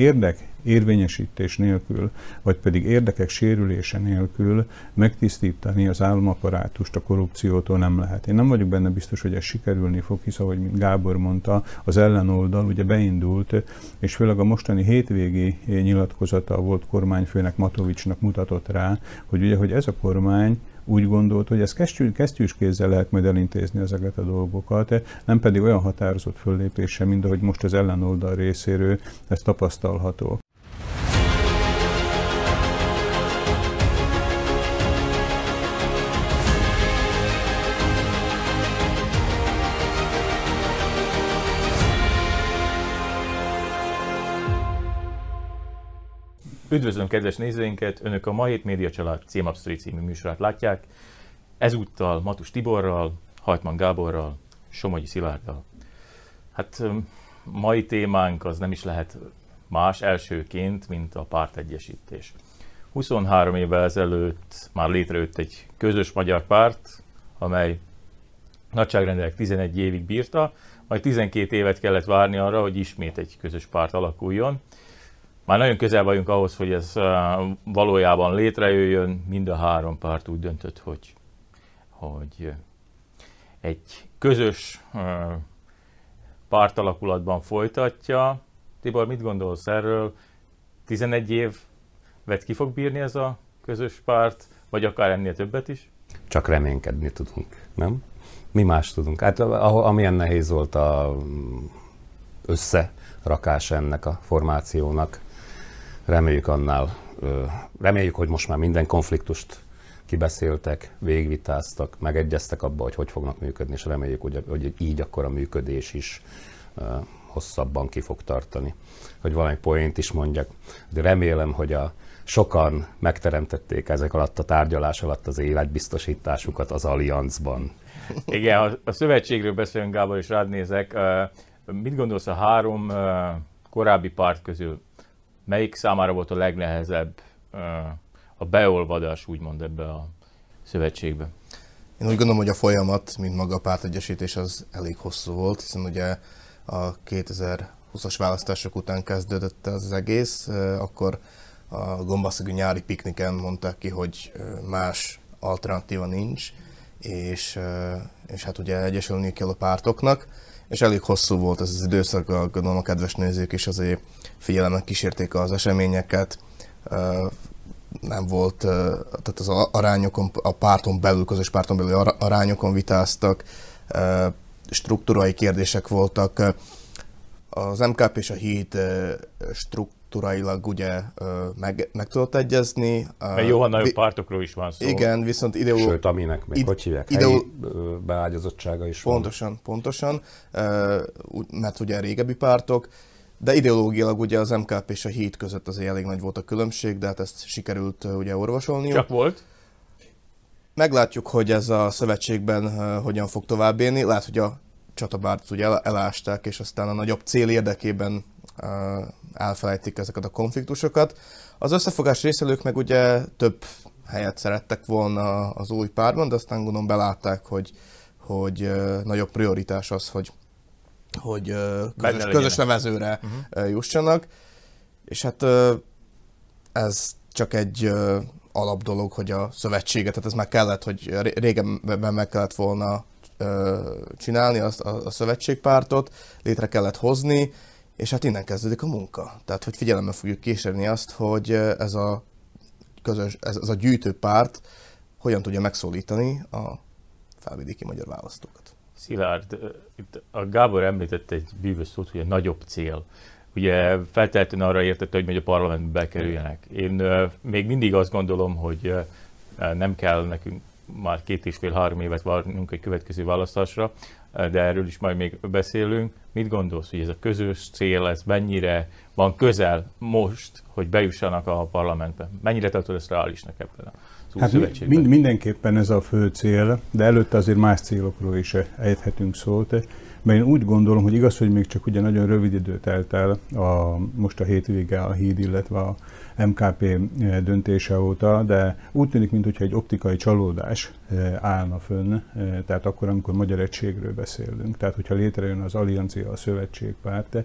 érdek érvényesítés nélkül, vagy pedig érdekek sérülése nélkül megtisztítani az államaparátust a korrupciótól nem lehet. Én nem vagyok benne biztos, hogy ez sikerülni fog, hisz ahogy Gábor mondta, az ellenoldal ugye beindult, és főleg a mostani hétvégi nyilatkozata volt kormányfőnek Matovicsnak mutatott rá, hogy ugye, hogy ez a kormány úgy gondolt, hogy ezt kesztyűs kézzel lehet majd elintézni ezeket a dolgokat, nem pedig olyan határozott föllépése, mint ahogy most az ellenoldal részéről ez tapasztalható. Üdvözlöm kedves nézőinket! Önök a Ma Média Család Címapsztori című műsorát látják. Ezúttal Matus Tiborral, Hajtman Gáborral, Somogyi Szilárddal. Hát mai témánk az nem is lehet más elsőként, mint a pártegyesítés. 23 évvel ezelőtt már létrejött egy közös magyar párt, amely nagyságrendileg 11 évig bírta, majd 12 évet kellett várni arra, hogy ismét egy közös párt alakuljon már nagyon közel vagyunk ahhoz, hogy ez valójában létrejöjjön. Mind a három párt úgy döntött, hogy, hogy egy közös pártalakulatban folytatja. Tibor, mit gondolsz erről? 11 év vet ki fog bírni ez a közös párt, vagy akár ennél többet is? Csak reménykedni tudunk, nem? Mi más tudunk? Hát amilyen nehéz volt a összerakás ennek a formációnak, Reméljük annál, reméljük, hogy most már minden konfliktust kibeszéltek, végvitáztak, megegyeztek abba, hogy hogy fognak működni, és reméljük, hogy, így akkor a működés is hosszabban ki fog tartani. Hogy valami point is mondjak, de remélem, hogy a sokan megteremtették ezek alatt a tárgyalás alatt az életbiztosításukat az Allianzban. Igen, a, a szövetségről beszélünk, Gábor, és rád nézek. Mit gondolsz a három korábbi párt közül? Melyik számára volt a legnehezebb a beolvadás, úgymond ebbe a szövetségbe? Én úgy gondolom, hogy a folyamat, mint maga a pártegyesítés, az elég hosszú volt, hiszen ugye a 2020-as választások után kezdődött az egész, akkor a gombaszegű nyári pikniken mondták ki, hogy más alternatíva nincs, és, és hát ugye egyesülni kell a pártoknak, és elég hosszú volt ez az időszak, gondolom a kedves nézők is azért figyelemmel kísérték az eseményeket, nem volt, tehát az arányokon, a párton belül, közös párton belül arányokon vitáztak, struktúrai kérdések voltak. Az MKP és a HÍD struktúrailag ugye meg, meg tudott egyezni. Mert jóval nagyobb pártokról is van szó. Igen, viszont ideológiai... Sőt, aminek még, ide, hogy hívják, ideol... beágyazottsága is pontosan, van. Pontosan, pontosan, mert ugye régebbi pártok, de ideológiailag ugye az MKP és a HÍD között azért elég nagy volt a különbség, de hát ezt sikerült ugye orvosolni. Csak volt? Meglátjuk, hogy ez a szövetségben hogyan fog tovább élni. Lehet, hogy a csatabárt ugye el, elásták, és aztán a nagyobb cél érdekében elfelejtik ezeket a konfliktusokat. Az összefogás részelők meg ugye több helyet szerettek volna az új párban, de aztán gondolom belátták, hogy, hogy nagyobb prioritás az, hogy hogy közös, közös nevezőre uh-huh. jussanak. És hát ez csak egy alap dolog, hogy a szövetséget, tehát ez már kellett, hogy régebben meg kellett volna csinálni azt a, a szövetségpártot, létre kellett hozni, és hát innen kezdődik a munka. Tehát, hogy figyelemmel fogjuk kísérni azt, hogy ez a közös, ez, ez a gyűjtőpárt hogyan tudja megszólítani a felvidéki magyar választókat. Szilárd, itt a Gábor említett egy bűvös szót, hogy a nagyobb cél. Ugye feltétlenül arra értette, hogy a parlamentbe bekerüljenek. Én még mindig azt gondolom, hogy nem kell nekünk már két és fél-három évet várnunk egy következő választásra, de erről is majd még beszélünk. Mit gondolsz, hogy ez a közös cél, ez mennyire van közel most, hogy bejussanak a parlamentbe? Mennyire tartod ezt reálisnak ebben a hát mind, mindenképpen ez a fő cél, de előtte azért más célokról is ejthetünk szót. Mert én úgy gondolom, hogy igaz, hogy még csak ugye nagyon rövid idő telt el a, most a hétvége a híd, illetve a MKP döntése óta, de úgy tűnik, mintha egy optikai csalódás állna fönn, tehát akkor, amikor magyar egységről beszélünk, tehát hogyha létrejön az Alliancia, a szövetségpárt,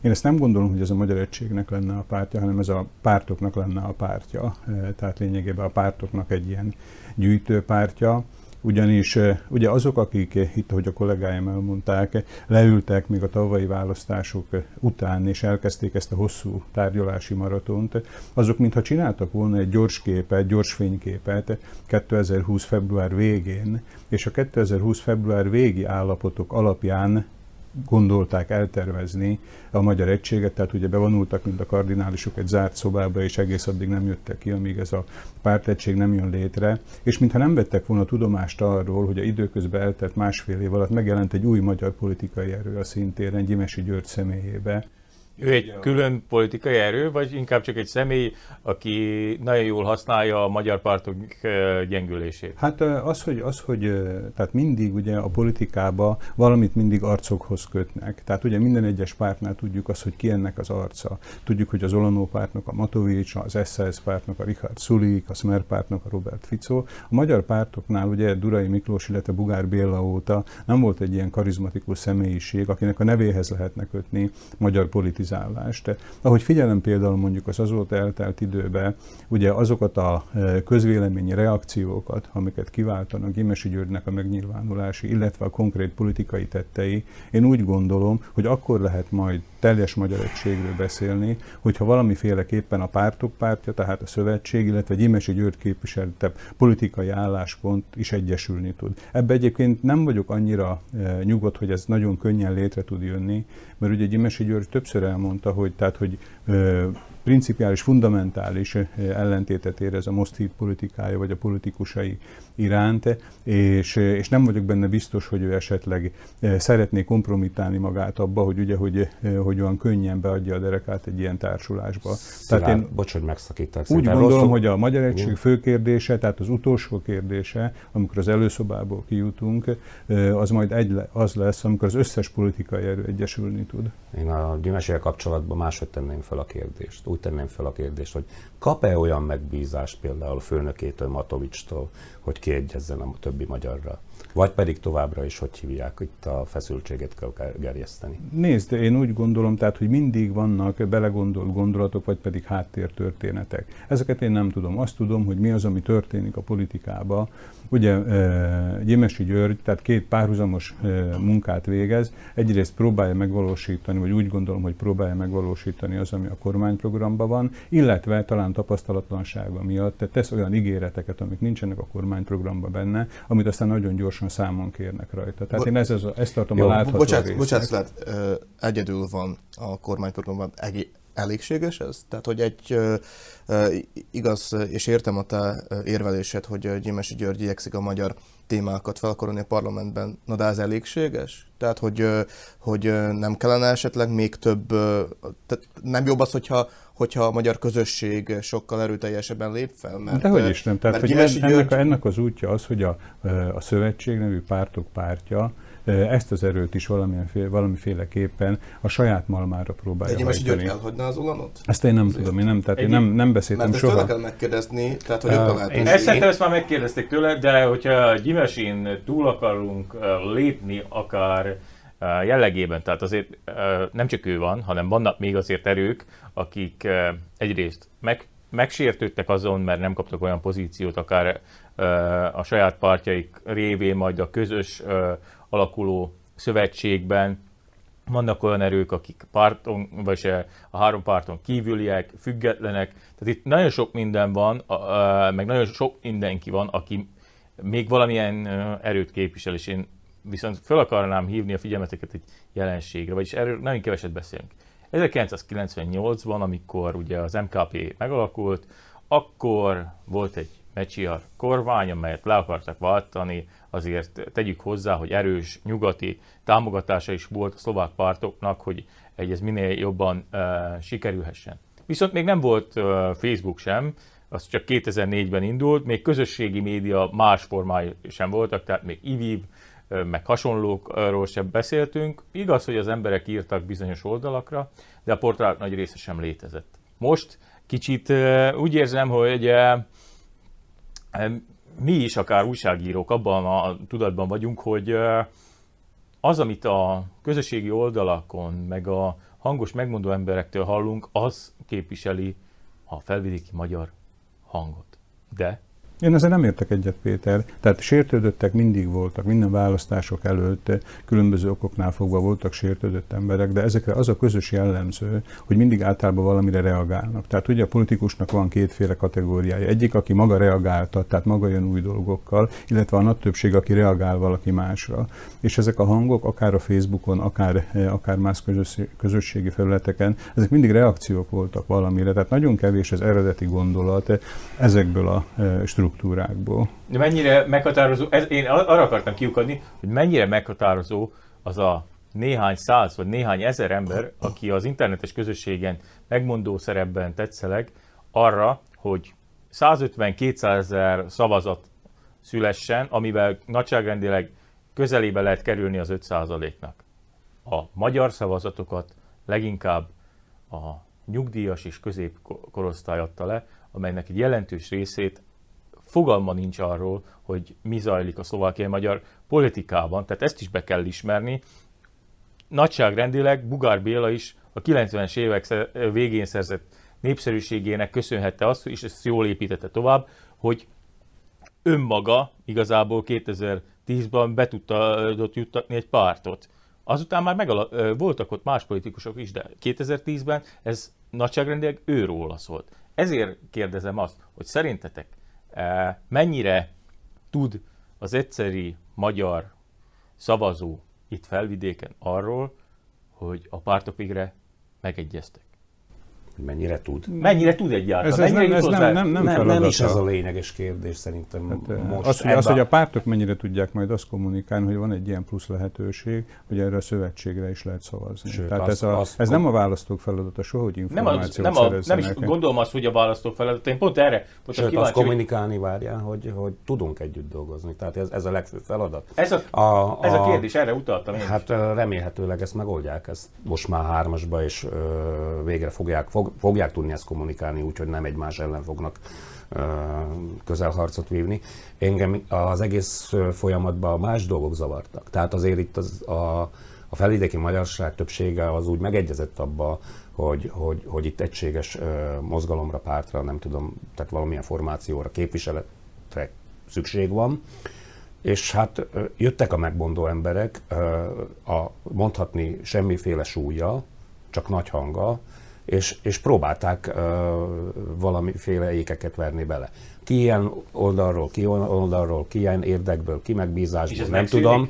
Én ezt nem gondolom, hogy ez a Magyar Egységnek lenne a pártja, hanem ez a pártoknak lenne a pártja. Tehát lényegében a pártoknak egy ilyen gyűjtőpártja ugyanis ugye azok, akik itt, hogy a kollégáim elmondták, leültek még a tavalyi választások után, és elkezdték ezt a hosszú tárgyalási maratont, azok mintha csináltak volna egy gyors képet, gyors fényképet 2020. február végén, és a 2020. február végi állapotok alapján gondolták eltervezni a magyar egységet, tehát ugye bevonultak, mint a kardinálisok egy zárt szobába, és egész addig nem jöttek ki, amíg ez a pártegység nem jön létre, és mintha nem vettek volna tudomást arról, hogy a időközben eltelt másfél év alatt megjelent egy új magyar politikai erő a szintéren, Gyimesi György személyébe, ő egy külön politikai erő, vagy inkább csak egy személy, aki nagyon jól használja a magyar pártok gyengülését? Hát az, hogy, az, hogy tehát mindig ugye a politikába valamit mindig arcokhoz kötnek. Tehát ugye minden egyes pártnál tudjuk azt, hogy ki ennek az arca. Tudjuk, hogy az Olanó pártnak a Matovics, az SZSZ pártnak a Richard Sulik, a Smer pártnak a Robert Fico. A magyar pártoknál ugye Durai Miklós, illetve Bugár Béla óta nem volt egy ilyen karizmatikus személyiség, akinek a nevéhez lehetne kötni magyar politizációt politizálást. Ahogy figyelem például mondjuk az azóta eltelt időben, ugye azokat a e, közvéleményi reakciókat, amiket kiváltanak Gimesi Györgynek a megnyilvánulási, illetve a konkrét politikai tettei, én úgy gondolom, hogy akkor lehet majd teljes magyar egységről beszélni, hogyha valamiféleképpen a pártok pártja, tehát a szövetség, illetve Gyimesi György képviseltebb politikai álláspont is egyesülni tud. Ebbe egyébként nem vagyok annyira e, nyugodt, hogy ez nagyon könnyen létre tud jönni, mert ugye Gyimesi György többször elmondta, hogy, tehát, hogy principiális, fundamentális ellentétet érez a most híd politikája, vagy a politikusai iránt, és, és nem vagyok benne biztos, hogy ő esetleg szeretné kompromittálni magát abba, hogy ugye, hogy, hogy olyan könnyen beadja a derekát egy ilyen társulásba. Szilárd, tehát én bocs, hogy megszakítak. Úgy gondolom, rosszul... hogy a magyar egység fő kérdése, tehát az utolsó kérdése, amikor az előszobából kijutunk, az majd egy, az lesz, amikor az összes politikai erő egyesülni tud. Én a Gyimesivel kapcsolatban máshogy tenném fel a kérdést. Úgy tenném fel a kérdést, hogy kap-e olyan megbízást például főnökétől, Matovicstól, hogy kiegyezzen a többi magyarra? Vagy pedig továbbra is, hogy hívják, itt a feszültséget kell gerjeszteni? Nézd, én úgy gondolom, tehát, hogy mindig vannak belegondolt gondolatok, vagy pedig háttértörténetek. Ezeket én nem tudom. Azt tudom, hogy mi az, ami történik a politikában, Ugye Gyimesi György, tehát két párhuzamos munkát végez. Egyrészt próbálja megvalósítani, vagy úgy gondolom, hogy próbálja megvalósítani az, ami a kormányprogramban van, illetve talán tapasztalatlansága miatt tesz olyan ígéreteket, amik nincsenek a kormányprogramban benne, amit aztán nagyon gyorsan számon kérnek rajta. Tehát Bo- én ez, ez, ezt tartom Jó, a látható bocsánat, bocsánat, lehet, egyedül van a kormányprogramban elégséges ez? Tehát, hogy egy igaz, és értem a te érvelésed, hogy Gyimesi György igyekszik a magyar témákat felkarolni a parlamentben, na de ez elégséges? Tehát, hogy, hogy nem kellene esetleg még több, tehát nem jobb az, hogyha, hogyha a magyar közösség sokkal erőteljesebben lép fel? Mert, Dehogy is nem. Tehát, hogy ennek, György... ennek az útja az, hogy a, a szövetség nevű pártok pártja, ezt az erőt is valamiféle, valamiféleképpen a saját malmára próbálja Egy most György elhagyná az ulanot? Ezt én nem Azért. tudom, én nem, tehát én nem, nem beszéltem Mert soha. Mert kell megkérdezni, tehát hogy uh, lehet. Én ezt szerintem ezt már megkérdezték tőle, de hogyha Gyimesin túl akarunk lépni akár jellegében, tehát azért nem csak ő van, hanem vannak még azért erők, akik egyrészt meg, megsértődtek azon, mert nem kaptak olyan pozíciót, akár a saját pártjaik révén, majd a közös alakuló szövetségben vannak olyan erők, akik párton, vagy a három párton kívüliek, függetlenek. Tehát itt nagyon sok minden van, meg nagyon sok mindenki van, aki még valamilyen erőt képvisel, és én viszont fel akarnám hívni a figyelmeteket egy jelenségre, vagyis erről nagyon keveset beszélünk. 1998-ban, amikor ugye az MKP megalakult, akkor volt egy Mecsiar kormány, amelyet le akartak váltani, azért tegyük hozzá, hogy erős nyugati támogatása is volt a szlovák pártoknak, hogy ez minél jobban uh, sikerülhessen. Viszont még nem volt uh, Facebook sem, az csak 2004-ben indult, még közösségi média más formái sem voltak, tehát még IVIV, meg hasonlókról sem beszéltünk. Igaz, hogy az emberek írtak bizonyos oldalakra, de a portálok nagy része sem létezett. Most kicsit úgy érzem, hogy mi is, akár újságírók, abban a tudatban vagyunk, hogy az, amit a közösségi oldalakon, meg a hangos megmondó emberektől hallunk, az képviseli a felvidéki magyar hangot. De én ezzel nem értek egyet, Péter. Tehát sértődöttek mindig voltak, minden választások előtt, különböző okoknál fogva voltak sértődött emberek, de ezekre az a közös jellemző, hogy mindig általában valamire reagálnak. Tehát ugye a politikusnak van kétféle kategóriája. Egyik, aki maga reagáltat, tehát maga jön új dolgokkal, illetve a nagy többség, aki reagál valaki másra. És ezek a hangok, akár a Facebookon, akár, akár más közösségi felületeken, ezek mindig reakciók voltak valamire. Tehát nagyon kevés az eredeti gondolat ezekből a struktúrákból struktúrákból. De mennyire meghatározó, ez, én arra akartam kiukadni, hogy mennyire meghatározó az a néhány száz vagy néhány ezer ember, aki az internetes közösségen megmondó szerepben tetszeleg, arra, hogy 150-200 ezer szavazat szülessen, amivel nagyságrendileg közelébe lehet kerülni az 5%-nak. A magyar szavazatokat leginkább a nyugdíjas és középkorosztály adta le, amelynek egy jelentős részét fogalma nincs arról, hogy mi zajlik a szlovákiai magyar politikában, tehát ezt is be kell ismerni. Nagyságrendileg Bugár Béla is a 90-es évek végén szerzett népszerűségének köszönhette azt, és ezt jól építette tovább, hogy önmaga igazából 2010-ben be tudta juttatni egy pártot. Azután már megala- voltak ott más politikusok is, de 2010-ben ez nagyságrendileg őróla szólt. Ezért kérdezem azt, hogy szerintetek mennyire tud az egyszeri magyar szavazó itt felvidéken arról, hogy a pártok végre megegyeztek mennyire tud. Mennyire tud egyáltalán? Ez, ez, mennyire nem, ez nem, nem, nem, nem, nem is ez a lényeges kérdés szerintem hát, most. Az hogy, az, hogy a pártok mennyire tudják majd azt kommunikálni, hogy van egy ilyen plusz lehetőség, hogy erre a szövetségre is lehet szavazni. Sőt, Tehát az, ez, a, az, ez nem a választók feladata soha, hogy információt nem, a, nem, a, nem is gondolom azt, hogy a választók feladata. Én pont erre Sőt, azt kommunikálni várjál, hogy, hogy tudunk együtt dolgozni. Tehát ez, ez a legfőbb feladat. Ez a, a, ez a kérdés, erre utaltam én Hát is. remélhetőleg ezt megoldják, ezt most már hármasba, és végre fogják, fog, fogják tudni ezt kommunikálni úgy, hogy nem egymás ellen fognak közelharcot vívni. Engem az egész folyamatban más dolgok zavartak. Tehát azért itt az, a, a felvidéki magyarság többsége az úgy megegyezett abba, hogy, hogy, hogy itt egységes mozgalomra, pártra, nem tudom, tehát valamilyen formációra, képviseletre szükség van. És hát jöttek a megbondó emberek, a mondhatni semmiféle súlya, csak nagy hanga, és, és próbálták uh, valamiféle ékeket verni bele. Ki ilyen oldalról, ki olyan oldalról, ki ilyen érdekből, ki megbízásból, nem megszűnik? tudom.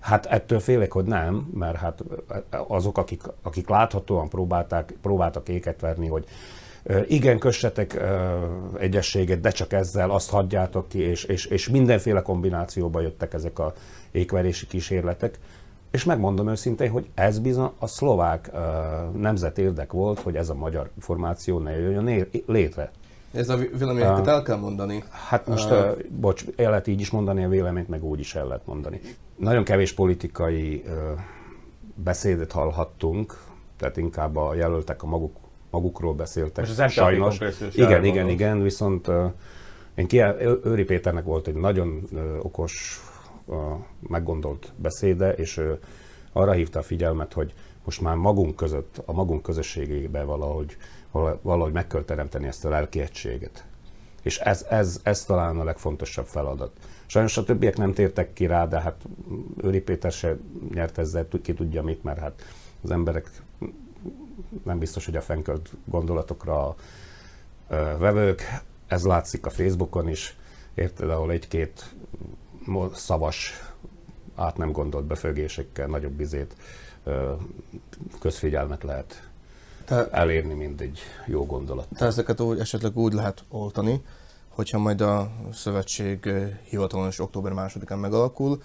Hát ettől félek, hogy nem, mert hát azok, akik, akik láthatóan próbálták, próbáltak éket verni, hogy igen, kössetek egyességet, de csak ezzel azt hagyjátok ki, és, és, és mindenféle kombinációba jöttek ezek a ékverési kísérletek. És megmondom őszintén, hogy ez bizony a szlovák uh, nemzet érdek volt, hogy ez a magyar formáció ne jöjjön létre. Ez a véleményeket uh, el kell mondani. Hát most, uh, bocs, el lehet így is mondani a véleményt, meg úgy is el lehet mondani. Nagyon kevés politikai uh, beszédet hallhattunk, tehát inkább a jelöltek a maguk, magukról beszéltek. Most az sajnos. Igen, igen, igen, viszont uh, én ki, Őri Péternek volt egy nagyon uh, okos meggondolt beszéde, és arra hívta a figyelmet, hogy most már magunk között, a magunk közösségében valahogy, valahogy meg kell teremteni ezt a lelki egységet. És ez, ez, ez talán a legfontosabb feladat. Sajnos a többiek nem tértek ki rá, de hát Őri Péter se nyert ezzel, ki tudja mit, mert hát az emberek nem biztos, hogy a fenkölt gondolatokra vevők. Ez látszik a Facebookon is, érted, ahol egy-két szavas, át nem gondolt befögésekkel nagyobb bizét, közfigyelmet lehet te, elérni, mint egy jó gondolat. Tehát ezeket úgy, esetleg úgy lehet oltani, hogyha majd a szövetség hivatalos október másodikán megalakul,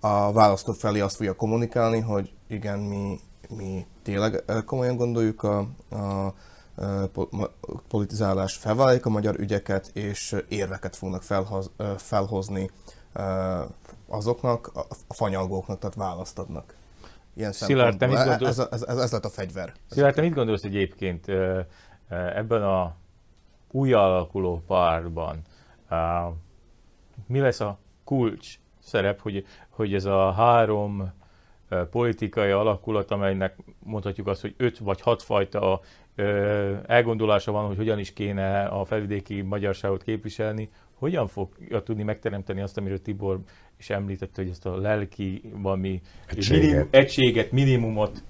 a választók felé azt fogja kommunikálni, hogy igen, mi, mi tényleg komolyan gondoljuk a, a politizálás felvállaljuk a magyar ügyeket, és érveket fognak felhoz, felhozni azoknak, a fanyalgóknak, tehát választ adnak. Ilyen Szilárd, te mit gondolsz? Ez, ez, ez, ez lett a fegyver. Szilárd, te mit gondolsz egyébként ebben a új alakuló párban? Mi lesz a kulcs szerep, hogy, hogy ez a három politikai alakulat, amelynek mondhatjuk azt, hogy öt vagy hat fajta elgondolása van, hogy hogyan is kéne a felvidéki magyarságot képviselni, hogyan fogja tudni megteremteni azt, amiről Tibor is említette, hogy ezt a lelki valami egységet, minim, egységet minimumot?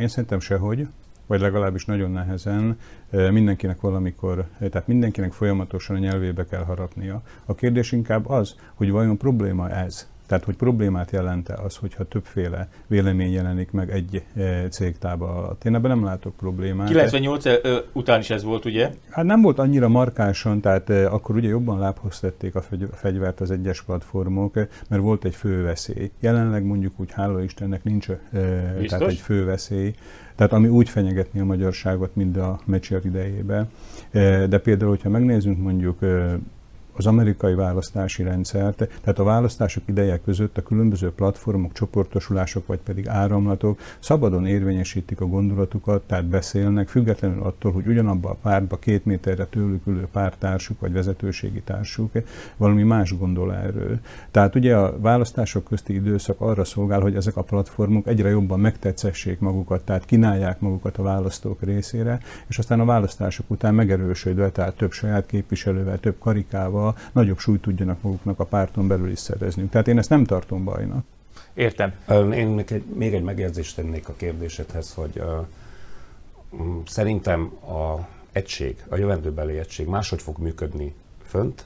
Én szerintem sehogy vagy legalábbis nagyon nehezen, mindenkinek valamikor, tehát mindenkinek folyamatosan a nyelvébe kell harapnia. A kérdés inkább az, hogy vajon probléma ez, tehát, hogy problémát jelente az, hogyha többféle vélemény jelenik meg egy e, cégtába alatt. Én ebben nem látok problémát. 98 után is ez volt, ugye? Hát nem volt annyira markánsan, tehát e, akkor ugye jobban lábhoz tették a fegyvert az egyes platformok, mert volt egy fő veszély. Jelenleg mondjuk úgy, hála Istennek nincs e, tehát egy fő veszély, tehát ami úgy fenyegetni a magyarságot, mint a meccsért idejébe. De például, hogyha megnézzünk mondjuk az amerikai választási rendszert, tehát a választások ideje között a különböző platformok, csoportosulások vagy pedig áramlatok szabadon érvényesítik a gondolatukat, tehát beszélnek, függetlenül attól, hogy ugyanabba a pártba két méterre tőlük ülő pártársuk vagy vezetőségi társuk valami más gondol erről. Tehát ugye a választások közti időszak arra szolgál, hogy ezek a platformok egyre jobban megtetszessék magukat, tehát kínálják magukat a választók részére, és aztán a választások után megerősödve, tehát több saját képviselővel, több karikával, nagyobb súlyt tudjanak maguknak a párton belül is szerezni. Tehát én ezt nem tartom bajnak. Értem. Én még egy, még egy megjegyzést tennék a kérdésedhez, hogy uh, szerintem a egység, a jövendőbeli egység máshogy fog működni fönt,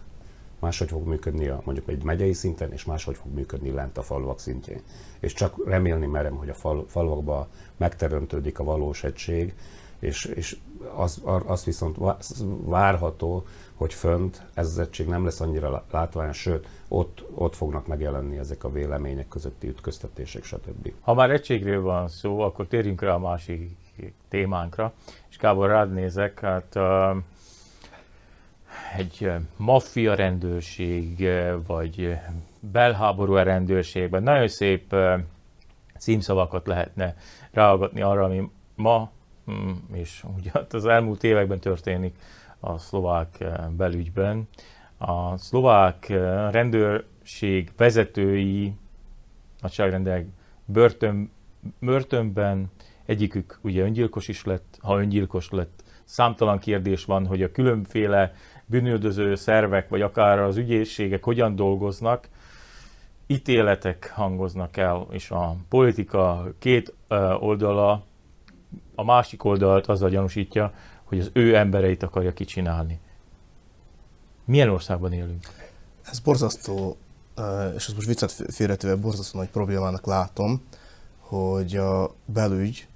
máshogy fog működni a, mondjuk egy megyei szinten, és máshogy fog működni lent a falvak szintjén. És csak remélni merem, hogy a fal, falvakban megteremtődik a valós egység, és, és az, az viszont várható, hogy fönt ez az egység nem lesz annyira látványos, sőt, ott, ott fognak megjelenni ezek a vélemények közötti ütköztetések, stb. Ha már egységről van szó, akkor térjünk rá a másik témánkra, és Kábor rád nézek, hát egy maffia rendőrség, vagy belháború rendőrségben. Nagyon szép uh, címszavakat lehetne ráagatni arra, ami ma, um, és ugye az elmúlt években történik a szlovák eh, belügyben. A szlovák eh, rendőrség vezetői, nagyságrendek börtön, börtönben, egyikük ugye öngyilkos is lett, ha öngyilkos lett, számtalan kérdés van, hogy a különféle bűnöldöző szervek, vagy akár az ügyészségek hogyan dolgoznak, ítéletek hangoznak el, és a politika két eh, oldala a másik oldalt azzal gyanúsítja, hogy az ő embereit akarja kicsinálni. Milyen országban élünk? Ez borzasztó, és ezt most viccet félretővel borzasztó nagy problémának látom, hogy a belügy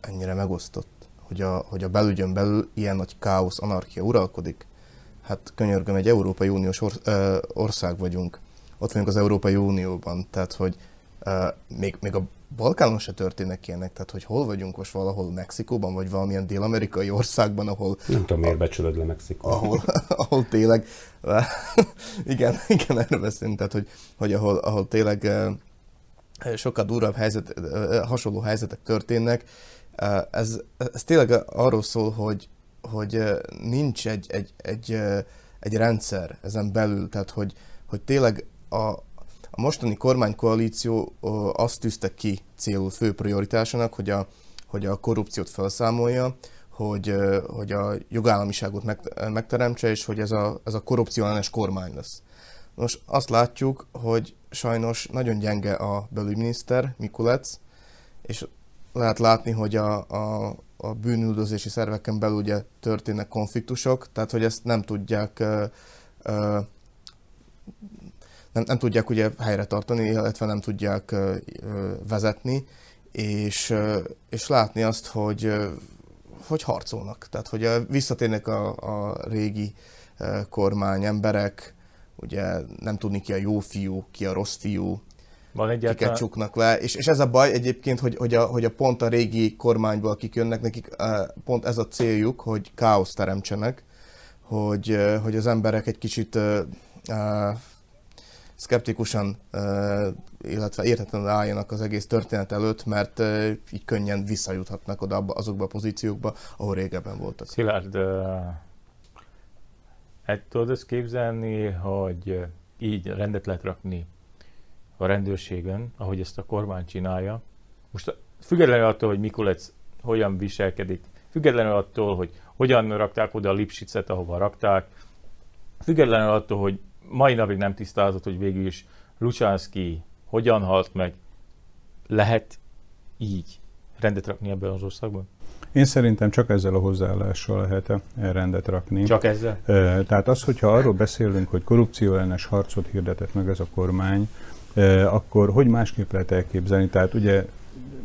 ennyire megosztott, hogy a, hogy a belügyön belül ilyen nagy káosz, anarchia uralkodik. Hát könyörgöm, egy Európai Uniós or, ország vagyunk, ott vagyunk az Európai Unióban, tehát hogy még, még a Balkánon se történnek ilyenek, tehát hogy hol vagyunk most valahol Mexikóban, vagy valamilyen dél-amerikai országban, ahol... Nem tudom, miért becsülöd le Mexikót. Ahol, ahol tényleg... igen, igen, erre beszélünk, tehát hogy, hogy ahol, ahol tényleg sokkal durvább helyzet, hasonló helyzetek történnek. Ez, ez tényleg arról szól, hogy, hogy nincs egy, egy, egy, egy rendszer ezen belül, tehát hogy, hogy tényleg a, a mostani kormánykoalíció azt tűzte ki célul fő prioritásának, hogy a, hogy a korrupciót felszámolja, hogy, hogy a jogállamiságot megteremtse, és hogy ez a, ez a korrupcióellenes kormány lesz. Most azt látjuk, hogy sajnos nagyon gyenge a belügyminiszter, Mikulec, és lehet látni, hogy a, a, a bűnüldözési szerveken belül ugye történnek konfliktusok, tehát hogy ezt nem tudják uh, uh, nem, nem tudják ugye helyre tartani, illetve nem tudják vezetni, és, és látni azt, hogy, hogy harcolnak. Tehát, hogy visszatérnek a, a régi kormány emberek, ugye nem tudni ki a jó fiú, ki a rossz fiú, van egyáltalán... kiket csuknak le, és, és ez a baj egyébként, hogy, hogy, a, hogy a pont a régi kormányból, akik jönnek, nekik pont ez a céljuk, hogy káoszt teremtsenek, hogy, hogy az emberek egy kicsit szkeptikusan, illetve értetlenül álljanak az egész történet előtt, mert így könnyen visszajuthatnak oda azokba a pozíciókba, ahol régebben voltak. Szilárd, egy tudod ezt képzelni, hogy így rendet lehet rakni a rendőrségen, ahogy ezt a kormány csinálja. Most függetlenül attól, hogy Mikulec hogyan viselkedik, függetlenül attól, hogy hogyan rakták oda a Lipsicet, ahova rakták, függetlenül attól, hogy mai napig nem tisztázott, hogy végül is Lucsánszki hogyan halt meg, lehet így rendet rakni ebben az országban? Én szerintem csak ezzel a hozzáállással lehet rendet rakni. Csak ezzel? Tehát az, hogyha arról beszélünk, hogy korrupció ellenes harcot hirdetett meg ez a kormány, akkor hogy másképp lehet elképzelni? Tehát ugye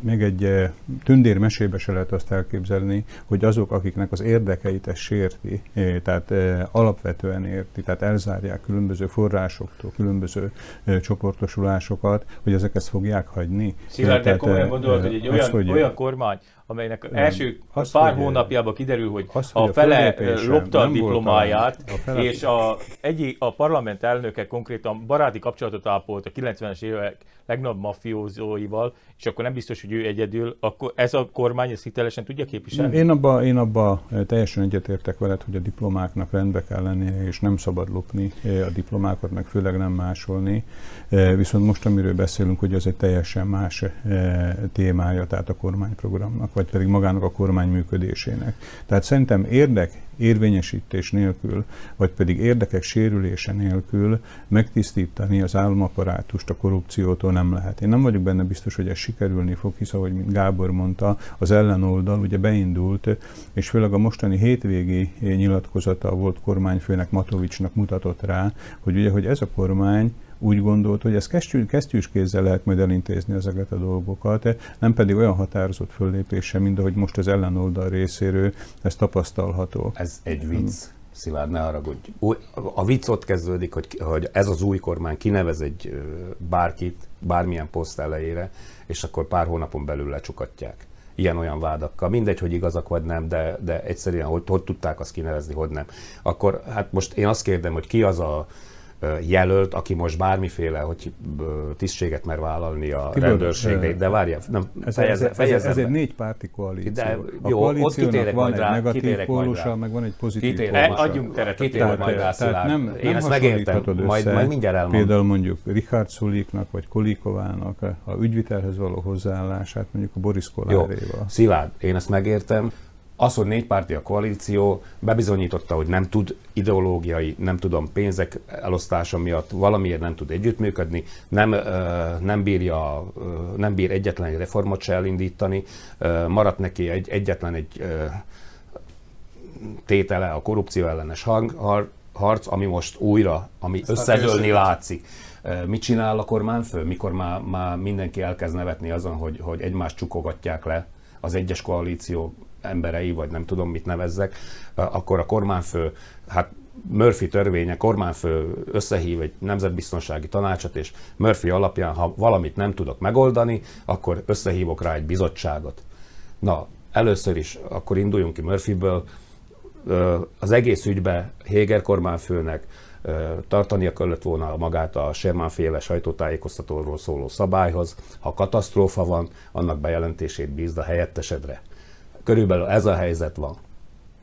még egy eh, tündér mesébe se lehet azt elképzelni, hogy azok, akiknek az érdekeit ez sérti, eh, tehát eh, alapvetően érti, tehát elzárják különböző forrásoktól, különböző csoportosulásokat, hogy ezek ezt fogják hagyni. Szilárd, de komolyan gondolod, hogy egy olyan, az, hogy olyan kormány, amelynek nem. első az, pár hogy, hónapjában kiderül, hogy az, hogy a fele lopta a diplomáját, a fele... és a, egy, a parlament elnöke konkrétan baráti kapcsolatot ápolt a 90-es évek legnagyobb mafiózóival, és akkor nem biztos, hogy ő egyedül, akkor ez a kormány ezt hitelesen tudja képviselni? Én abba, én abba teljesen egyetértek veled, hogy a diplomáknak rendbe kell lennie, és nem szabad lopni a diplomákat, meg főleg nem másolni. Viszont most, amiről beszélünk, hogy ez egy teljesen más témája, tehát a kormányprogramnak vagy pedig magának a kormány működésének. Tehát szerintem érdek érvényesítés nélkül, vagy pedig érdekek sérülése nélkül megtisztítani az államaparátust a korrupciótól nem lehet. Én nem vagyok benne biztos, hogy ez sikerülni fog, hisz ahogy mint Gábor mondta, az ellenoldal ugye beindult, és főleg a mostani hétvégi nyilatkozata volt kormányfőnek Matovicsnak mutatott rá, hogy ugye, hogy ez a kormány úgy gondolt, hogy ezt kesztyűs kézzel lehet majd elintézni ezeket a dolgokat, nem pedig olyan határozott föllépése, mint ahogy most az ellenoldal részéről ez tapasztalható. Ez egy vicc. Szilárd, ne haragudj. A vicc ott kezdődik, hogy, hogy ez az új kormány kinevez egy bárkit, bármilyen poszt elejére, és akkor pár hónapon belül lecsukatják ilyen-olyan vádakkal. Mindegy, hogy igazak vagy nem, de, de egyszerűen hogy, hogy tudták azt kinevezni, hogy nem. Akkor hát most én azt kérdem, hogy ki az a jelölt, aki most bármiféle hogy tisztséget mer vállalni a Tibor, rendőrségnek, de várja, nem, ez, fejezze, ez, ez, ez egy négy párti koalíció. De, a jó, ott kitérek van egy rá, negatív pólusa, meg van egy pozitív kitérek, pólusa. Adjunk teret, kitérek majd rá, tehát nem, Én nem ezt megértem, majd, majd mindjárt elmondom. Például mondjuk Richard Szuliknak, vagy Kolikovának a ügyvitelhez való hozzáállását mondjuk a Boris Koláréval. Szilárd, én ezt megértem, az, hogy négy párti a koalíció bebizonyította, hogy nem tud ideológiai, nem tudom, pénzek elosztása miatt valamiért nem tud együttműködni, nem, nem, bírja, nem bír egyetlen egy reformot se elindítani, maradt neki egy, egyetlen egy tétele a korrupció ellenes hang, harc, ami most újra, ami Ezt összedőlni látszik. Mit csinál a kormányfő, mikor már, már mindenki elkezd nevetni azon, hogy, hogy egymást csukogatják le az egyes koalíció emberei, vagy nem tudom mit nevezzek, akkor a kormányfő, hát Murphy törvénye, kormányfő összehív egy nemzetbiztonsági tanácsot, és Murphy alapján, ha valamit nem tudok megoldani, akkor összehívok rá egy bizottságot. Na, először is akkor induljunk ki Murphyből. Az egész ügybe Héger kormányfőnek tartania kellett volna magát a Sherman féle sajtótájékoztatóról szóló szabályhoz. Ha katasztrófa van, annak bejelentését bízd a helyettesedre. Körülbelül ez a helyzet van.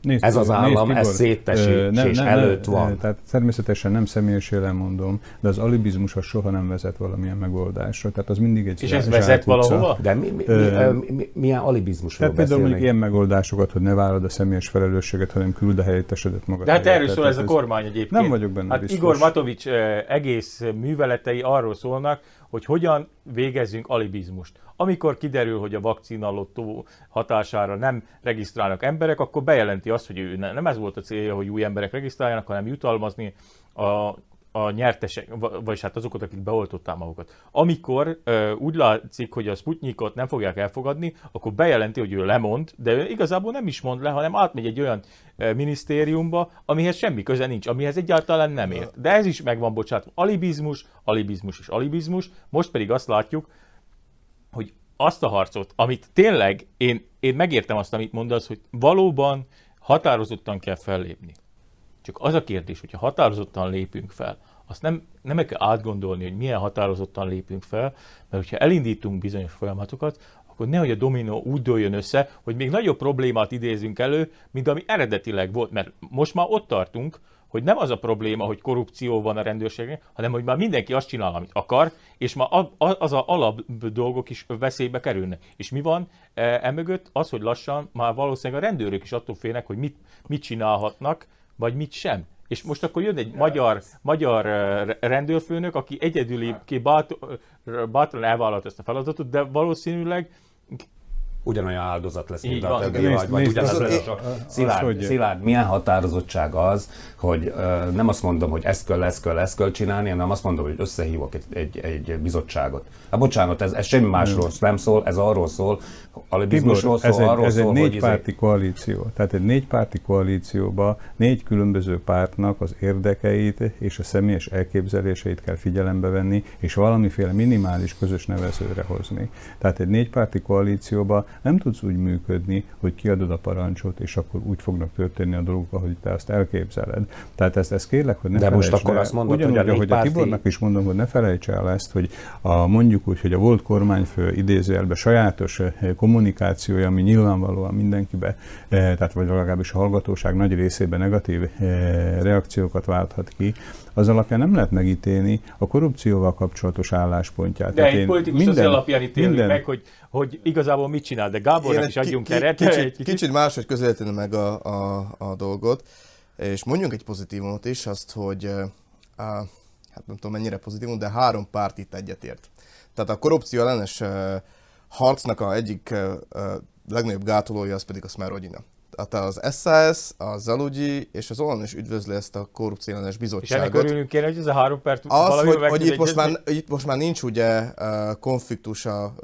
Nézd, ez az állam, nézd, ez széttesítés előtt van. Tehát természetesen nem személyesen mondom, de az alibizmus az soha nem vezet valamilyen megoldásra. Tehát az mindig egy És ez vezet valahova? De mi, mi, mi, mi, milyen alibizmusról Tehát például mondjuk ilyen megoldásokat, hogy ne vállalod a személyes felelősséget, hanem küld a helyettesedet magad. De hát erről szól ez a kormány egyébként. Nem vagyok benne hát biztos. Igor Matovics egész műveletei arról szólnak, hogy hogyan végezzünk alibizmust. Amikor kiderül, hogy a vakcinalottó hatására nem regisztrálnak emberek, akkor bejelenti azt, hogy ő nem ez volt a célja, hogy új emberek regisztráljanak, hanem jutalmazni a a nyertesek, vagy hát azokat, akik beoltották magukat. Amikor ö, úgy látszik, hogy a Sputnikot nem fogják elfogadni, akkor bejelenti, hogy ő lemond, de ő igazából nem is mond le, hanem átmegy egy olyan ö, minisztériumba, amihez semmi köze nincs, amihez egyáltalán nem ért. De ez is megvan bocsánat. Alibizmus, alibizmus és alibizmus. Most pedig azt látjuk, hogy azt a harcot, amit tényleg én, én megértem azt, amit mondasz, hogy valóban határozottan kell fellépni. Csak az a kérdés, hogyha határozottan lépünk fel, azt nem, nem kell átgondolni, hogy milyen határozottan lépünk fel, mert hogyha elindítunk bizonyos folyamatokat, akkor nehogy a dominó úgy dőljön össze, hogy még nagyobb problémát idézünk elő, mint ami eredetileg volt, mert most már ott tartunk, hogy nem az a probléma, hogy korrupció van a rendőrségnél, hanem hogy már mindenki azt csinál, amit akar, és már az a alap dolgok is veszélybe kerülnek. És mi van e, emögött? Az, hogy lassan már valószínűleg a rendőrök is attól félnek, hogy mit, mit csinálhatnak, vagy mit sem. És most akkor jön egy magyar, magyar rendőrfőnök, aki egyedüli, ki bátran elvállalt ezt a feladatot, de valószínűleg ugyanolyan áldozat lesz, mint a többi, vagy, vagy ugyanaz lesz szilárd, szilárd, milyen határozottság az, hogy uh, nem azt mondom, hogy ezt kell, ezt kell, ezt kell csinálni, hanem azt mondom, hogy összehívok egy, egy, egy bizottságot. Hát bocsánat, ez, ez semmi másról nem szól, ez arról szól, alibizmusról szól, ez egy, arról ez szól, egy négypárti izé... koalíció. Tehát egy négypárti koalícióban négy különböző pártnak az érdekeit és a személyes elképzeléseit kell figyelembe venni, és valamiféle minimális közös nevezőre hozni. Tehát egy négypárti koalícióban nem tudsz úgy működni, hogy kiadod a parancsot, és akkor úgy fognak történni a dolgok, ahogy te azt elképzeled. Tehát ezt, ezt kérlek, hogy ne De most akkor azt mondod, Ugyanúgy, hogy a ahogy párti... a Tibornak is mondom, hogy ne felejts el ezt, hogy a, mondjuk úgy, hogy a volt kormányfő idézőjelben sajátos kommunikációja, ami nyilvánvalóan mindenkibe, eh, tehát vagy legalábbis a hallgatóság nagy részében negatív eh, reakciókat válthat ki, az alapján nem lehet megítélni a korrupcióval kapcsolatos álláspontját. De egy politikus minden, az alapján ítéli minden... meg, hogy, hogy igazából mit csinál, de Gábornak is adjunk ki, eret. Kicsit, kicsit, kicsit máshogy közelíteni meg a, a, a dolgot, és mondjunk egy pozitívumot is, azt, hogy a, hát nem tudom mennyire pozitívum, de három párt itt egyetért. Tehát a korrupció ellenes harcnak a egyik legnagyobb gátolója az pedig a Smerodina tehát az SAS, a Zalugyi és az Olan is üdvözli ezt a korrupcióellenes bizottságot. És ennek örülünk kéne, hogy ez a három perc Az, hogy, hogy itt, most már, itt most már nincs ugye konfliktus, a,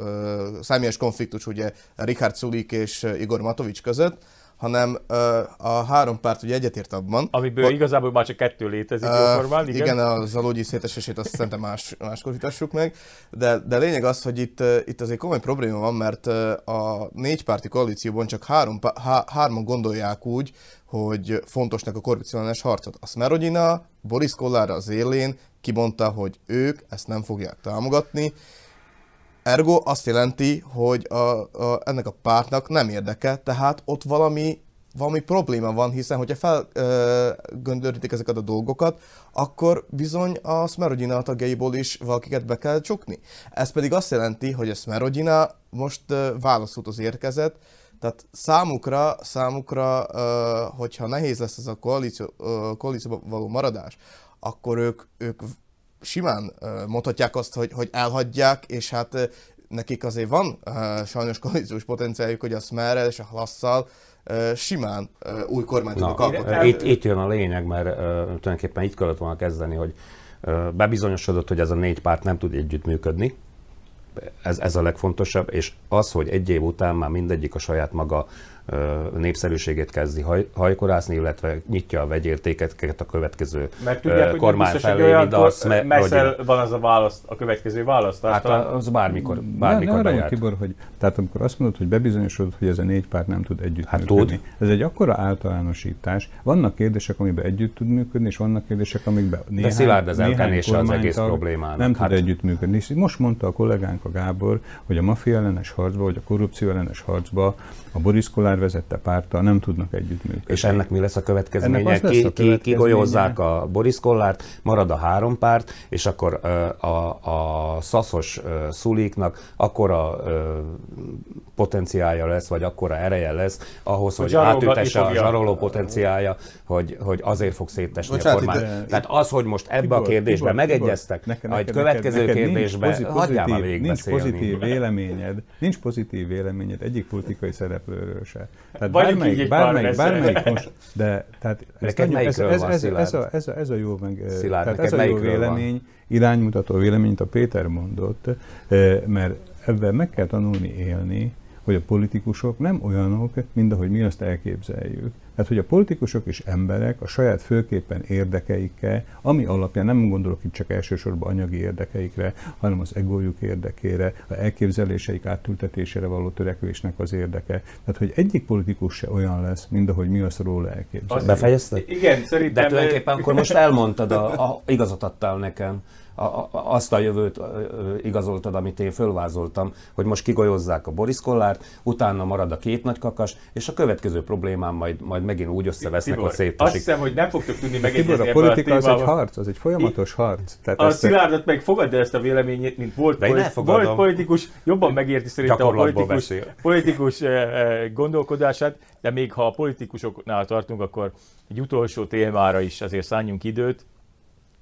személyes konfliktus ugye Richard Sulik és Igor Matovics között, hanem uh, a három párt ugye egyetért abban. Amiből hogy, igazából már csak kettő létezik uh, jóformán, igen? Igen, a Zalogyi szétesését azt szerintem más, máskor vitassuk meg, de, de lényeg az, hogy itt, itt azért komoly probléma van, mert a négypárti koalícióban csak három, há, hárman gondolják úgy, hogy fontosnak a korrupcióellenes harcot. A Smerodina, Boris Kollára az élén kimondta, hogy ők ezt nem fogják támogatni, Ergo azt jelenti, hogy a, a, ennek a pártnak nem érdeke, tehát ott valami, valami probléma van, hiszen hogyha felgöndörítik ezeket a dolgokat, akkor bizony a Smerodina tagjaiból is valakiket be kell csukni. Ez pedig azt jelenti, hogy a Smerodina most az érkezett, tehát számukra, számukra, hogyha nehéz lesz ez a koalíció, koalícióban való maradás, akkor ők, ők simán mondhatják azt, hogy, hogy elhagyják, és hát nekik azért van sajnos koalíciós potenciáljuk, hogy a Smerrel és a Halasszal simán új kormányt tudnak alkotni. Itt, itt jön a lényeg, mert tulajdonképpen itt kellett volna kezdeni, hogy bebizonyosodott, hogy ez a négy párt nem tud együttműködni, ez, ez a legfontosabb, és az, hogy egy év után már mindegyik a saját maga népszerűségét kezdi haj, hajkorászni, illetve nyitja a vegyértéket a következő Mert tudják, kormány biztos, felé, olyan az messze van az a választ, a következő választás. Hát talán... az bármikor, bármikor ne, ne bejár. Tibor, hogy, tehát amikor azt mondod, hogy bebizonyosodott, hogy ez a négy párt nem tud együtt hát működni. Tud. Ez egy akkora általánosítás. Vannak kérdések, amiben együtt tud működni, és vannak kérdések, amikben néhány, De szilárd az elkenése az egész problémának. Nem hát... tud együtt működni. Most mondta a kollégánk a Gábor, hogy a mafia ellenes harcba, vagy a korrupció ellenes harcba a Boris Kollár vezette párttal nem tudnak együttműködni. És ennek mi lesz a következménye? Ki, a ki, kigolyózzák a Boris Kollárt, marad a három párt, és akkor a, a, a szaszos szuliknak akkora potenciálja lesz, vagy akkora ereje lesz ahhoz, hogy, hogy átütesse a zsaroló potenciálja, hogy, hogy azért fog széttesni Bocsánat, a kormány. De, Tehát az, hogy most ebbe Tibor, a kérdésbe Tibor, megegyeztek, neked, következő neked, kérdésbe nincs hagyjál már Nincs pozitív véleményed, nincs pozitív véleményed egyik politikai szereplőről se. Tehát Vagy bármelyik, bármelyik, bármelyik most, de tehát ez, ez, ez, ez, ez, a, ez, a, ez a jó, meg, Szilárd, tehát ez a jó vélemény, van? iránymutató véleményt a Péter mondott, mert ebben meg kell tanulni élni, hogy a politikusok nem olyanok, mint ahogy mi azt elképzeljük. Tehát, hogy a politikusok és emberek a saját főképpen érdekeikkel, ami alapján nem gondolok itt csak elsősorban anyagi érdekeikre, hanem az egójuk érdekére, a elképzeléseik átültetésére való törekvésnek az érdeke. Tehát, hogy egyik politikus se olyan lesz, mint ahogy mi azt róla elképzeljük. Befejezte? Igen, szerintem. De tulajdonképpen akkor most elmondtad, a, a, igazat adtál nekem a, azt a jövőt igazoltad, amit én fölvázoltam, hogy most kigolyozzák a Boris Kollárt, utána marad a két nagy kakas, és a következő problémám majd, majd megint úgy összevesznek, Tibor, hogy szétesik. Azt hiszem, hogy nem fogtok tudni Tibor, megegyezni a ebben politika az egy harc, az egy folyamatos harc. Tehát A Szilárdat meg fogadd el ezt a véleményét, mint volt, polit- volt politikus, jobban megérti szerintem a politikus, beszél. politikus eh, eh, gondolkodását, de még ha a politikusoknál tartunk, akkor egy utolsó témára is azért szálljunk időt,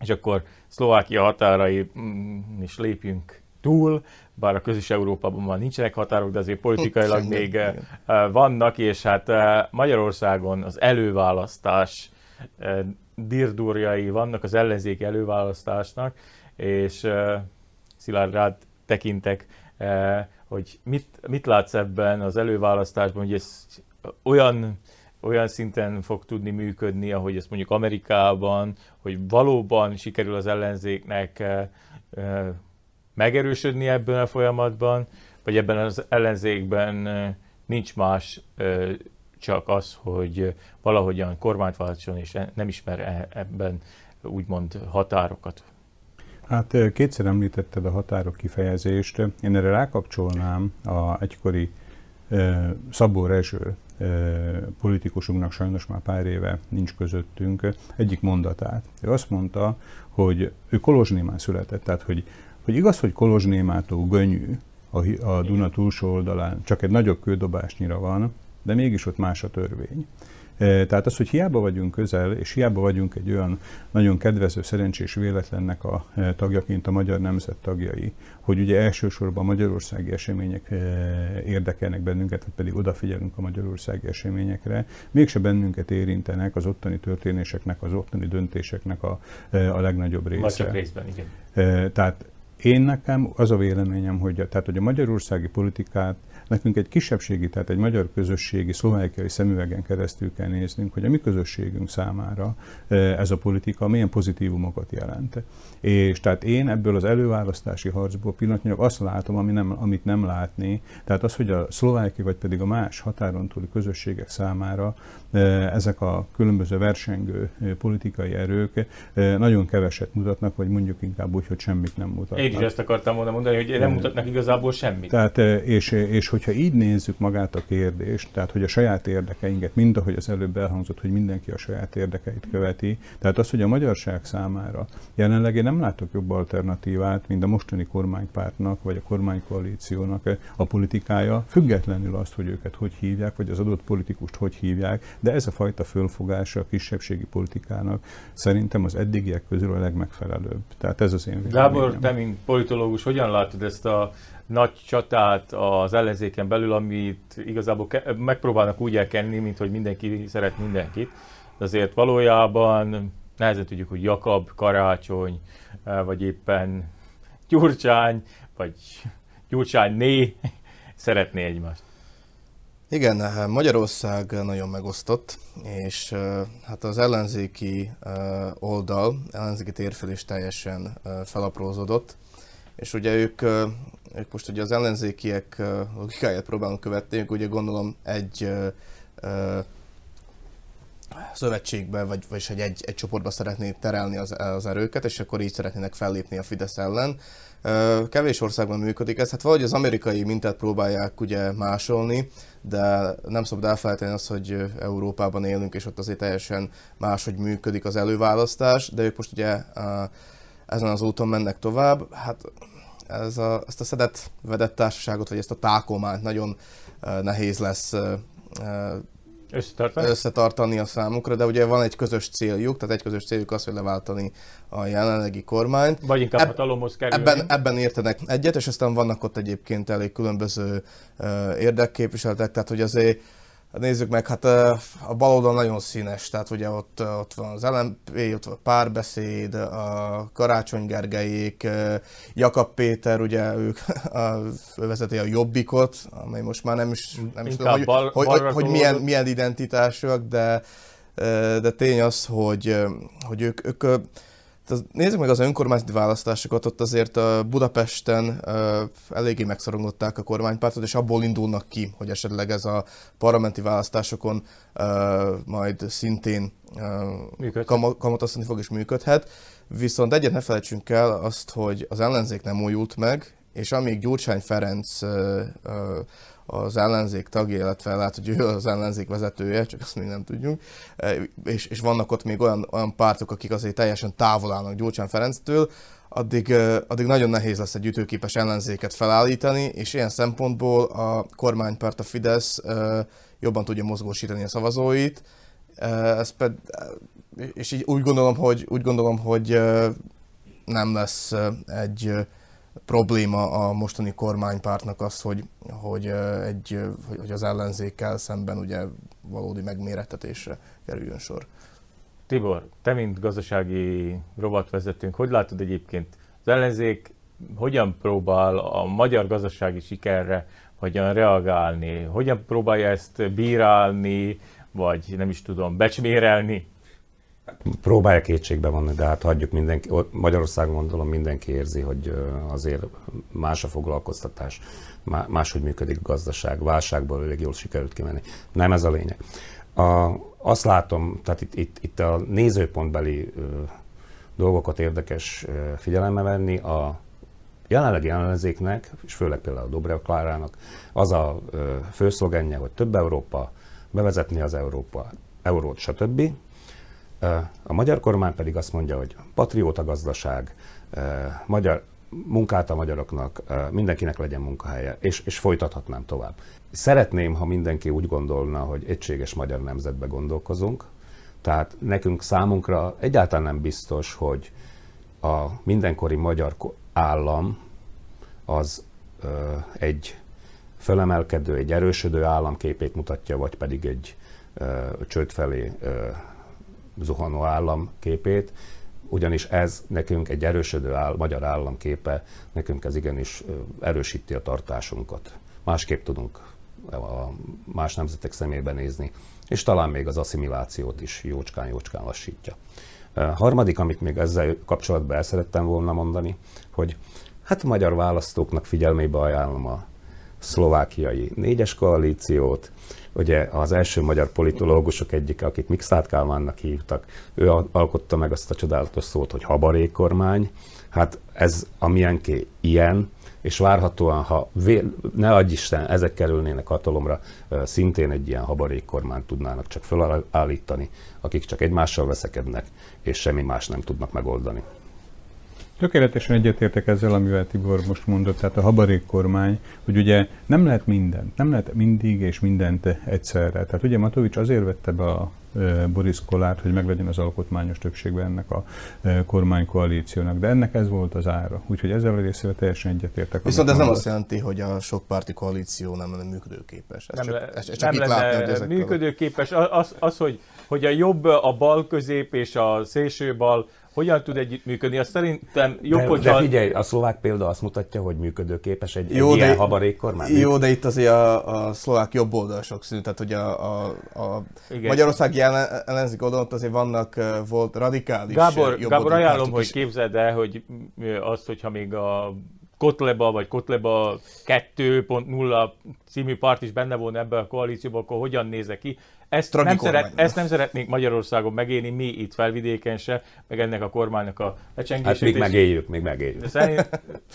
és akkor Szlovákia határai mm, is lépjünk túl, bár a közös Európában már nincsenek határok, de azért politikailag Semmi, még igen. eh, vannak, és hát eh, Magyarországon az előválasztás eh, dirdurjai vannak az ellenzéki előválasztásnak, és Szilárd rád tekintek, hogy mit, mit látsz ebben az előválasztásban, hogy ez olyan, olyan szinten fog tudni működni, ahogy ezt mondjuk Amerikában, hogy valóban sikerül az ellenzéknek megerősödni ebben a folyamatban, vagy ebben az ellenzékben nincs más, csak az, hogy valahogyan kormányt váltson, és e- nem ismer e- ebben úgymond határokat. Hát kétszer említetted a határok kifejezést. Én erre rákapcsolnám a egykori Szabó Rezső politikusunknak sajnos már pár éve nincs közöttünk egyik mondatát. Ő azt mondta, hogy ő Kolozsnémán született, tehát hogy, hogy igaz, hogy Kolozsnémától Gönyű a, a Duna túlsó oldalán csak egy nagyobb kődobásnyira van, de mégis ott más a törvény. E, Tehát az, hogy hiába vagyunk közel, és hiába vagyunk egy olyan nagyon kedvező, szerencsés véletlennek a e, tagjaként a magyar nemzet tagjai, hogy ugye elsősorban a magyarországi események e, érdekelnek bennünket, vagy pedig odafigyelünk a magyarországi eseményekre, mégse bennünket érintenek az ottani történéseknek, az ottani döntéseknek a, a legnagyobb része. Vagy csak részben, igen. Tehát én nekem az a véleményem, hogy tehát, hogy a magyarországi politikát nekünk egy kisebbségi, tehát egy magyar közösségi, szlovákiai szemüvegen keresztül kell néznünk, hogy a mi közösségünk számára e, ez a politika milyen pozitívumokat jelent. És tehát én ebből az előválasztási harcból pillanatnyilag azt látom, ami nem, amit nem látni, tehát az, hogy a szlováki vagy pedig a más határon túli közösségek számára e, ezek a különböző versengő e, politikai erők nagyon keveset mutatnak, vagy mondjuk inkább úgy, hogy semmit nem mutatnak. Én is ezt akartam volna mondani, hogy nem mutatnak igazából semmit. Tehát, eh, és, és hogyha így nézzük magát a kérdést, tehát hogy a saját érdekeinket, mind ahogy az előbb elhangzott, hogy mindenki a saját érdekeit követi, tehát az, hogy a magyarság számára jelenleg én nem látok jobb alternatívát, mint a mostani kormánypártnak, vagy a kormánykoalíciónak a politikája, függetlenül azt, hogy őket hogy hívják, vagy az adott politikust hogy hívják, de ez a fajta fölfogása a kisebbségi politikának szerintem az eddigiek közül a legmegfelelőbb. Tehát ez az én Gábor, véleményem. te mint politológus, hogyan látod ezt a nagy csatát az ellenzéken belül, amit igazából ke- megpróbálnak úgy elkenni, mint hogy mindenki szeret mindenkit. De azért valójában nehezen tudjuk, hogy Jakab, Karácsony, eh, vagy éppen Gyurcsány, vagy Gyurcsány né szeretné egymást. Igen, eh, Magyarország nagyon megosztott, és eh, hát az ellenzéki oldal, ellenzéki térfel is teljesen felaprózódott, és ugye ők, ők most ugye az ellenzékiek logikáját próbálnak követni, ők ugye gondolom egy szövetségbe, vagy, vagyis egy, egy, egy csoportba szeretnék terelni az, az erőket, és akkor így szeretnének fellépni a Fidesz ellen. Kevés országban működik ez, hát valahogy az amerikai mintát próbálják ugye másolni, de nem szabad elfelejteni azt, hogy Európában élünk, és ott azért teljesen máshogy működik az előválasztás, de ők most ugye ezen az úton mennek tovább. Hát ez a, ezt a szedett vedett társaságot, vagy ezt a tákományt nagyon nehéz lesz Összetartani? összetartani a számukra, de ugye van egy közös céljuk, tehát egy közös céljuk az, hogy leváltani a jelenlegi kormányt. Vagy inkább Eb- hatalomhoz kerülni? Ebben, ebben értenek egyet, és aztán vannak ott egyébként elég különböző uh, érdekképviseletek, tehát hogy azért hát nézzük meg, hát a baloldal nagyon színes, tehát ugye ott, ott van az LMP, ott van a párbeszéd, a Karácsony Gergelyék, Jakab Péter, ugye ők a, ő vezeti a Jobbikot, amely most már nem is, nem is tudom, hogy, bal- hogy, hogy, hogy milyen, milyen identitásúak, de, de tény az, hogy, hogy ők, ők nézzük meg az önkormányzati választásokat, ott azért Budapesten eléggé megszorongották a kormánypártot, és abból indulnak ki, hogy esetleg ez a parlamenti választásokon majd szintén kamatoztatni fog és működhet. Viszont egyet ne felejtsünk el azt, hogy az ellenzék nem újult meg, és amíg Gyurcsány Ferenc az ellenzék tagja, illetve lehet, hogy ő az ellenzék vezetője, csak azt még nem tudjuk, és, és vannak ott még olyan, olyan pártok, akik azért teljesen távol állnak Gyurcsán Ferenctől, addig, addig nagyon nehéz lesz egy ütőképes ellenzéket felállítani, és ilyen szempontból a kormánypárt, a Fidesz jobban tudja mozgósítani a szavazóit, ez ped, és így úgy gondolom, hogy, úgy gondolom, hogy nem lesz egy probléma a mostani kormánypártnak az, hogy, hogy, egy, hogy az ellenzékkel szemben ugye valódi megmérettetésre kerüljön sor. Tibor, te mint gazdasági rovatvezetőnk, hogy látod egyébként az ellenzék hogyan próbál a magyar gazdasági sikerre hogyan reagálni, hogyan próbálja ezt bírálni, vagy nem is tudom, becsmérelni? Próbálja kétségbe vonni, de hát hagyjuk mindenki, Magyarországon gondolom mindenki érzi, hogy azért más a foglalkoztatás, máshogy működik a gazdaság, válságból elég jól sikerült kimenni. Nem ez a lényeg. A, azt látom, tehát itt, itt, itt a nézőpontbeli dolgokat érdekes ö, figyelembe venni, a jelenlegi ellenzéknek, és főleg például a Dobrev Klárának, az a főszlogenje, hogy több Európa, bevezetni az Európa, eurót, stb. A magyar kormány pedig azt mondja, hogy patrióta gazdaság, magyar, munkát a magyaroknak, mindenkinek legyen munkahelye, és, és folytathatnám tovább. Szeretném, ha mindenki úgy gondolna, hogy egységes magyar nemzetbe gondolkozunk, tehát nekünk számunkra egyáltalán nem biztos, hogy a mindenkori magyar állam az ö, egy fölemelkedő, egy erősödő államképét mutatja, vagy pedig egy ö, csőd felé ö, zuhanó államképét, ugyanis ez nekünk egy erősödő áll, magyar államképe, nekünk ez igenis erősíti a tartásunkat. Másképp tudunk a más nemzetek szemébe nézni, és talán még az asszimilációt is jócskán-jócskán lassítja. Harmadik, amit még ezzel kapcsolatban el szerettem volna mondani, hogy hát a magyar választóknak figyelmébe ajánlom a szlovákiai négyes koalíciót, ugye az első magyar politológusok egyike, akit Mixát Kálmánnak hívtak, ő alkotta meg azt a csodálatos szót, hogy habarékormány. Hát ez a milyenké ilyen, és várhatóan, ha vé, ne adj Isten, ezek kerülnének hatalomra, szintén egy ilyen habarékkormányt tudnának csak felállítani, akik csak egymással veszekednek, és semmi más nem tudnak megoldani. Tökéletesen egyetértek ezzel, amivel Tibor most mondott, tehát a habarék kormány, hogy ugye nem lehet mindent, nem lehet mindig és mindent egyszerre. Tehát ugye Matovics azért vette be a Boris Kolárt, hogy meglegyen az alkotmányos többségben ennek a kormánykoalíciónak, de ennek ez volt az ára. Úgyhogy ezzel a részével teljesen egyetértek. Viszont ez nem azt jelenti, hogy a sokpárti koalíció nem lenne működőképes. Ez nem, csak, ez csak nem lenne látni, hogy működőképes. Az, az hogy, hogy a jobb, a bal közép és a szélső bal hogyan tud együttműködni? Azt szerintem jobb, de, hogyha... De figyelj, a szlovák példa azt mutatja, hogy működőképes egy, jó, egy ilyen habarék kormány. Jó, de itt azért a, a szlovák jobb oldal sok szűn, tehát hogy a, a, a Magyarországi ellenzék oldalon azért vannak, volt radikális Gábor, jobb Gábor ajánlom, hogy képzeld el, hogy azt, hogyha még a Kotleba vagy Kotleba 2.0 című párt is benne volna ebben a koalícióban, akkor hogyan nézek ki? Ezt nem, szeret, ezt nem szeretnénk Magyarországon megélni, mi itt felvidéken se, meg ennek a kormánynak a lecsengését. Hát még megéljük, még megéljük.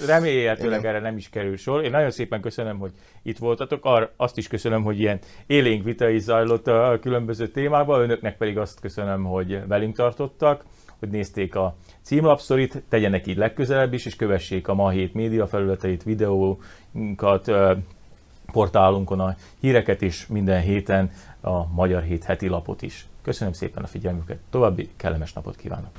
Remélhetőleg erre nem is kerül sor. Én nagyon szépen köszönöm, hogy itt voltatok. Ar, azt is köszönöm, hogy ilyen élénk vita is zajlott a különböző témákban. Önöknek pedig azt köszönöm, hogy velünk tartottak, hogy nézték a címlapszorit, tegyenek így legközelebb is, és kövessék a Ma Hét média felületeit, videókat, portálunkon a híreket is minden héten a Magyar Hét heti lapot is. Köszönöm szépen a figyelmüket, további kellemes napot kívánok!